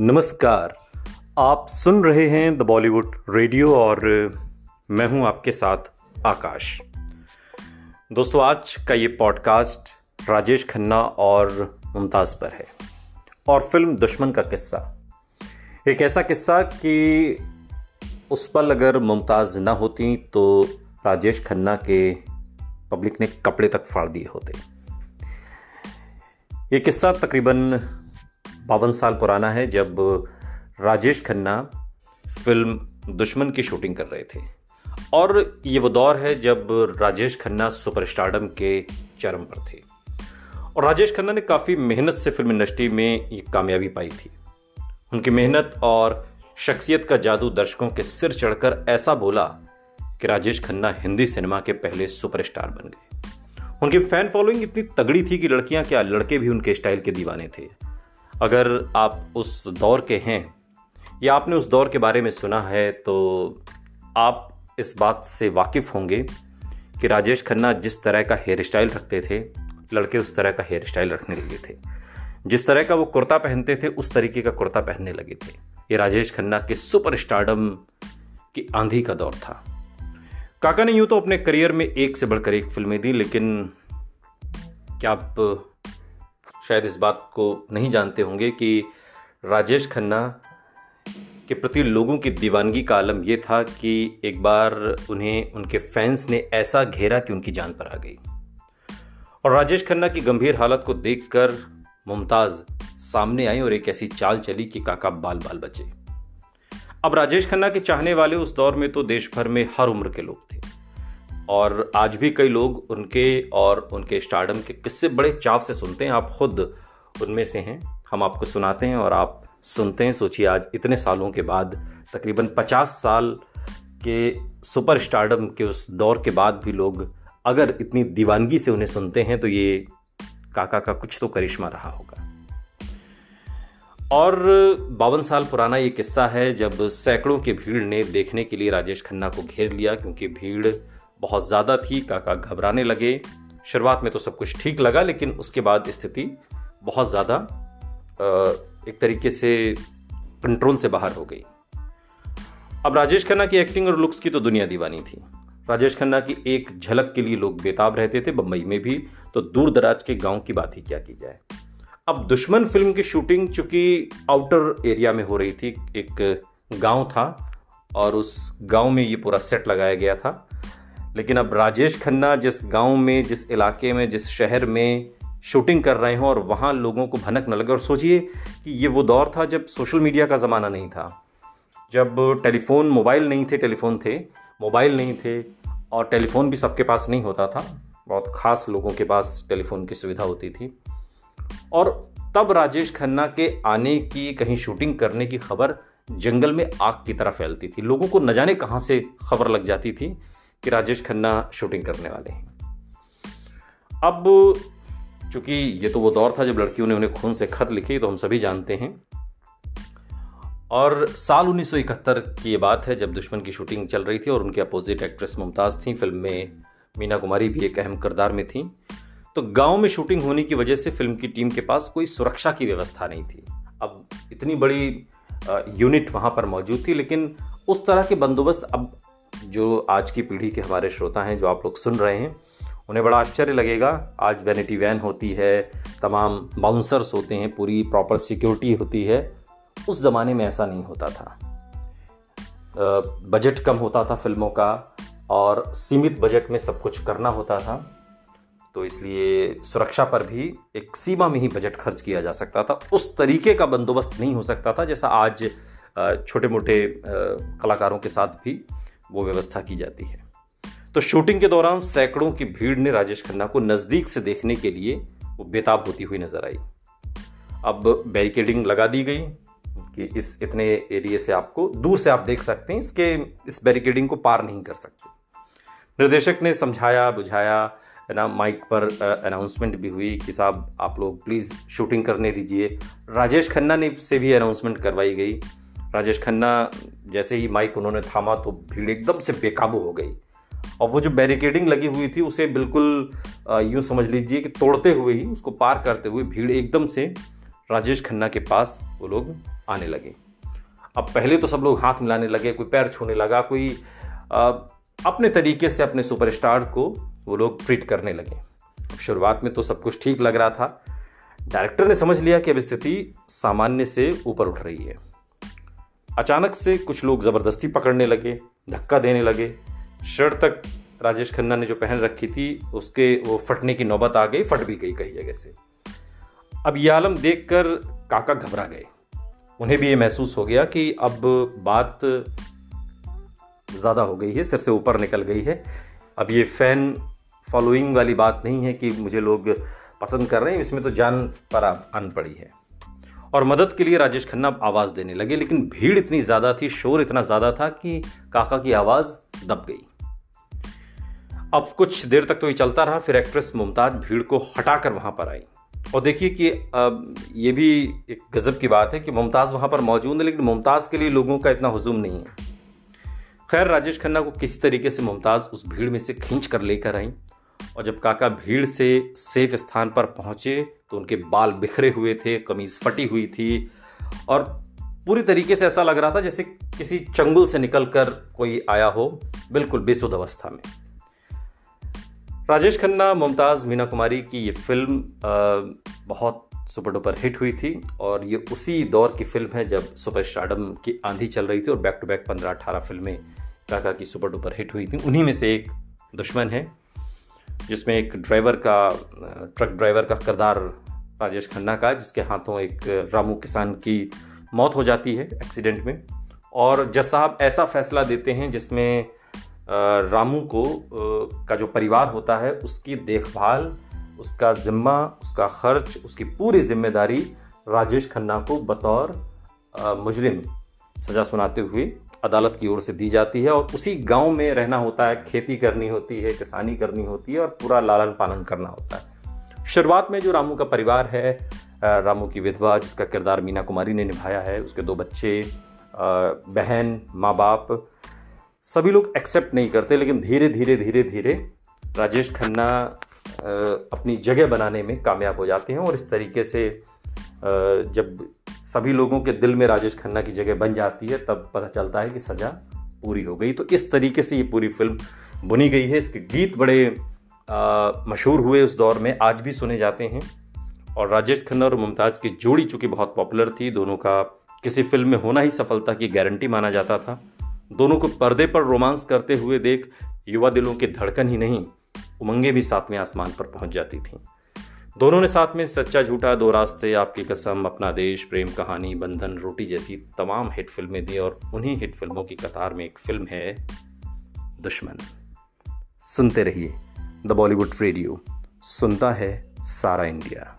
नमस्कार। आप सुन रहे हैं द बॉलीवुड रेडियो और मैं हूँ आपके साथ आकाश। दोस्तों, आज का ये पॉडकास्ट राजेश खन्ना और मुमताज़ पर है और फ़िल्म दुश्मन का किस्सा। एक ऐसा किस्सा कि उस पल अगर मुमताज़ ना होती तो राजेश खन्ना के पब्लिक ने कपड़े तक फाड़ दिए होते। ये किस्सा तकरीबन बावन साल पुराना है जब राजेश खन्ना फ़िल्म दुश्मन की शूटिंग कर रहे थे। और ये वो दौर है जब राजेश खन्ना सुपरस्टारडम के चरम पर थे। और राजेश खन्ना ने काफ़ी मेहनत से फ़िल्म इंडस्ट्री में ये कामयाबी पाई थी। उनकी मेहनत और शख्सियत का जादू दर्शकों के सिर चढ़कर ऐसा बोला कि राजेश खन्ना हिंदी सिनेमा के पहले सुपरस्टार बन गए। उनकी फ़ैन फॉलोइंग इतनी तगड़ी थी कि लड़कियाँ क्या लड़के भी उनके स्टाइल के दीवाने थे। अगर आप उस दौर के हैं, या आपने उस दौर के बारे में सुना है तो आप इस बात से वाकिफ़ होंगे कि राजेश खन्ना जिस तरह का हेयर स्टाइल रखते थे, लड़के उस तरह का हेयर स्टाइल रखने लगे थे। जिस तरह का वो कुर्ता पहनते थे, उस तरीके का कुर्ता पहनने लगे थे। ये राजेश खन्ना के सुपर स्टार्डम की आंधी का दौर था। काका ने यूँ तो अपने करियर में एक से बढ़कर एक फ़िल्में दी, लेकिन क्या आप शायद इस बात को नहीं जानते होंगे कि राजेश खन्ना के प्रति लोगों की दीवानगी का आलम यह था कि एक बार उन्हें, उनके फैंस ने ऐसा घेरा कि उनकी जान पर आ गई। और राजेश खन्ना की गंभीर हालत को देखकर मुमताज़ सामने आई और एक ऐसी चाल चली कि काका बाल बाल बचे। अब राजेश खन्ना के चाहने वाले उस दौर में तो देश भर में हर उम्र के लोग थे। और आज भी कई लोग उनके और उनके स्टार्डम के किस्से बड़े चाव से सुनते हैं। आप खुद उनमें से हैं। हम आपको सुनाते हैं और आप सुनते हैं। सोचिए, आज इतने सालों के बाद, तकरीबन पचास साल के सुपर स्टार्डम के उस दौर के बाद भी लोग अगर इतनी दीवानगी से उन्हें सुनते हैं तो ये काका का कुछ तो करिश्मा रहा होगा। और बावन साल पुराना ये किस्सा है, जब सैकड़ों की भीड़ ने देखने के लिए राजेश खन्ना को घेर लिया, क्योंकि भीड़ बहुत ज़्यादा थी, काका घबराने लगे। शुरुआत में तो सब कुछ ठीक लगा, लेकिन उसके बाद स्थिति बहुत ज़्यादा एक तरीके से कंट्रोल से बाहर हो गई। अब राजेश खन्ना की एक्टिंग और लुक्स की तो दुनिया दीवानी थी। राजेश खन्ना की एक झलक के लिए लोग बेताब रहते थे बम्बई में भी तो दूर दराज के गाँव की बात ही क्या की जाए। अब दुश्मन फ़िल्म की शूटिंग चूँकि आउटर एरिया में हो रही थी, एक गाँव था, और उस गाँव में ये पूरा सेट लगाया गया था। लेकिन अब राजेश खन्ना जिस गाँव में, जिस इलाके में, जिस शहर में शूटिंग कर रहे हों और वहाँ लोगों को भनक न लगे, और सोचिए कि ये वो दौर था जब सोशल मीडिया का ज़माना नहीं था। जब टेलीफोन मोबाइल नहीं थे, टेलीफोन थे, मोबाइल नहीं थे, और टेलीफोन भी सबके पास नहीं होता था। बहुत ख़ास लोगों के पास टेलीफोन की सुविधा होती थी। और तब राजेश खन्ना के आने की, कहीं शूटिंग करने की खबर जंगल में आग की तरह फैलती थी। लोगों को न जाने कहाँ से खबर लग जाती थी। कि राजेश खन्ना शूटिंग करने वाले हैं। अब चूँकि ये तो वो दौर था, जब लड़कियों ने उन्हें खून से खत लिखे तो हम सभी जानते हैं। और साल 1971 की ये बात है, जब दुश्मन की शूटिंग चल रही थी और उनके अपोजिट एक्ट्रेस मुमताज़ थी, फ़िल्म में मीना कुमारी भी एक अहम किरदार में थी। तो गाँव में शूटिंग होने की वजह से फ़िल्म की टीम के पास कोई सुरक्षा की व्यवस्था नहीं थी। अब इतनी बड़ी यूनिट वहाँ पर मौजूद थी, लेकिन उस तरह के बंदोबस्त अब जो आज की पीढ़ी के हमारे श्रोता हैं, जो आप लोग सुन रहे हैं, उन्हें बड़ा आश्चर्य लगेगा। आज वैनिटी वैन होती है, तमाम बाउंसर्स होते हैं, पूरी प्रॉपर सिक्योरिटी होती है। उस ज़माने में ऐसा नहीं होता था। बजट कम होता था फ़िल्मों का और सीमित बजट में सब कुछ करना होता था। तो इसलिए सुरक्षा पर भी एक सीमा में ही बजट खर्च किया जा सकता था। उस तरीके का बंदोबस्त नहीं हो सकता था, जैसा आज छोटे मोटे कलाकारों के साथ भी वो व्यवस्था की जाती है। तो शूटिंग के दौरान सैकड़ों की भीड़ ने राजेश खन्ना को नज़दीक से देखने के लिए वो बेताब होती हुई नज़र आई। अब बैरिकेडिंग लगा दी गई कि इस इतने एरिए से आपको दूर से आप देख सकते हैं, इसके इस बैरिकेडिंग को पार नहीं कर सकते। निर्देशक ने समझाया, बुझाया ना, माइक पर अनाउंसमेंट भी हुई कि साहब, आप लोग प्लीज़ शूटिंग करने दीजिए। राजेश खन्ना ने से भी अनाउंसमेंट करवाई गई। राजेश खन्ना जैसे ही माइक उन्होंने थामा तो भीड़ एकदम से बेकाबू हो गई। और वो जो बैरिकेडिंग लगी हुई थी उसे बिल्कुल यूँ समझ लीजिए कि तोड़ते हुए ही उसको पार करते हुए भीड़ एकदम से राजेश खन्ना के पास वो लोग आने लगे। अब पहले तो सब लोग हाथ मिलाने लगे कोई पैर छूने लगा कोई आ, अपने तरीके से अपने सुपरस्टार को वो लोग ट्रीट करने लगे। शुरुआत में तो सब कुछ ठीक लग रहा था। डायरेक्टर ने समझ लिया कि अब स्थिति सामान्य से ऊपर उठ रही है। अचानक से कुछ लोग ज़बरदस्ती पकड़ने लगे, धक्का देने लगे। शर्ट तक राजेश खन्ना ने जो पहन रखी थी, उसके वो फटने की नौबत आ गई, फट भी गई कई जगह से। अब ये आलम देखकर काका घबरा गए। उन्हें भी ये महसूस हो गया कि अब बात ज़्यादा हो गई है, सिर से ऊपर निकल गई है। अब ये फ़ैन फॉलोइंग वाली बात नहीं है कि मुझे लोग पसंद कर रहे हैं, इसमें तो जान पर आन पड़ी है। और मदद के लिए राजेश खन्ना आवाज़ देने लगे, लेकिन भीड़ इतनी ज़्यादा थी, शोर इतना ज़्यादा था कि काका की आवाज़ दब गई। अब कुछ देर तक तो ये चलता रहा, फिर एक्ट्रेस मुमताज़ भीड़ को हटाकर वहाँ पर आई। और देखिए कि, अब ये भी एक गज़ब की बात है कि मुमताज़ वहाँ पर मौजूद है, लेकिन मुमताज़ के लिए लोगों का इतना हजूम नहीं है। खैर, राजेश खन्ना को किसी तरीके से मुमताज़ उस भीड़ में से खींच कर लेकर आई? और जब काका भीड़ से सेफ़ स्थान पर पहुँचे तो उनके बाल बिखरे हुए थे, कमीज फटी हुई थी। और पूरी तरीके से ऐसा लग रहा था जैसे किसी चंगुल से निकलकर कोई आया हो, बिल्कुल बेसुध अवस्था में। राजेश खन्ना, मुमताज़, मीना कुमारी की ये फ़िल्म बहुत सुपर डुपर हिट हुई थी, और ये उसी दौर की फ़िल्म है जब सुपर स्टार्डम की आंधी चल रही थी और बैक टू बैक पंद्रह अठारह फ़िल्में काका की सुपर डुपर हिट हुई थी। उन्हीं में से एक दुश्मन है। जिसमें एक ड्राइवर का, ट्रक ड्राइवर का किरदार राजेश खन्ना का जिसके हाथों एक रामू किसान की मौत हो जाती है एक्सीडेंट में। और जज साहब ऐसा फैसला देते हैं जिसमें रामू को का जो परिवार होता है, उसकी देखभाल, उसका ज़िम्मा, उसका खर्च, उसकी पूरी ज़िम्मेदारी राजेश खन्ना को बतौर मुजरिम सज़ा सुनाते हुए अदालत की ओर से दी जाती है और उसी गाँव में रहना होता है, खेती करनी होती है, किसानी करनी होती है और पूरा लालन पालन करना होता है। शुरुआत में जो रामू का परिवार है रामू की विधवा जिसका किरदार मीना कुमारी ने निभाया है, उसके दो बच्चे बहन माँ बाप सभी लोग एक्सेप्ट नहीं करते, लेकिन धीरे धीरे धीरे धीरे राजेश खन्ना अपनी जगह बनाने में कामयाब हो जाते हैं और इस तरीके से जब सभी लोगों के दिल में राजेश खन्ना की जगह बन जाती है, तब पता चलता है कि सज़ा पूरी हो गई। तो इस तरीके से ये पूरी फ़िल्म बुनी गई है। इसके गीत बड़े मशहूर हुए उस दौर में, आज भी सुने जाते हैं। और राजेश खन्ना और मुमताज़ की जोड़ी चूँकि बहुत पॉपुलर थी, दोनों का किसी फ़िल्म में होना ही सफलता की गारंटी माना जाता था। दोनों को पर्दे पर रोमांस करते हुए देख युवा दिलों की धड़कन ही नहीं, उमंगे भी सातवें आसमान पर पहुँच जाती थीं। दोनों ने साथ में सच्चा झूठा दो रास्ते, आपकी कसम, अपना देश, प्रेम, कहानी, बंधन, रोटी जैसी तमाम हिट फ़िल्में दी और उन्हीं हिट फ़िल्मों की कतार में एक फ़िल्म है, दुश्मन। सुनते रहिए द बॉलीवुड रेडियो, सुनता है सारा इंडिया।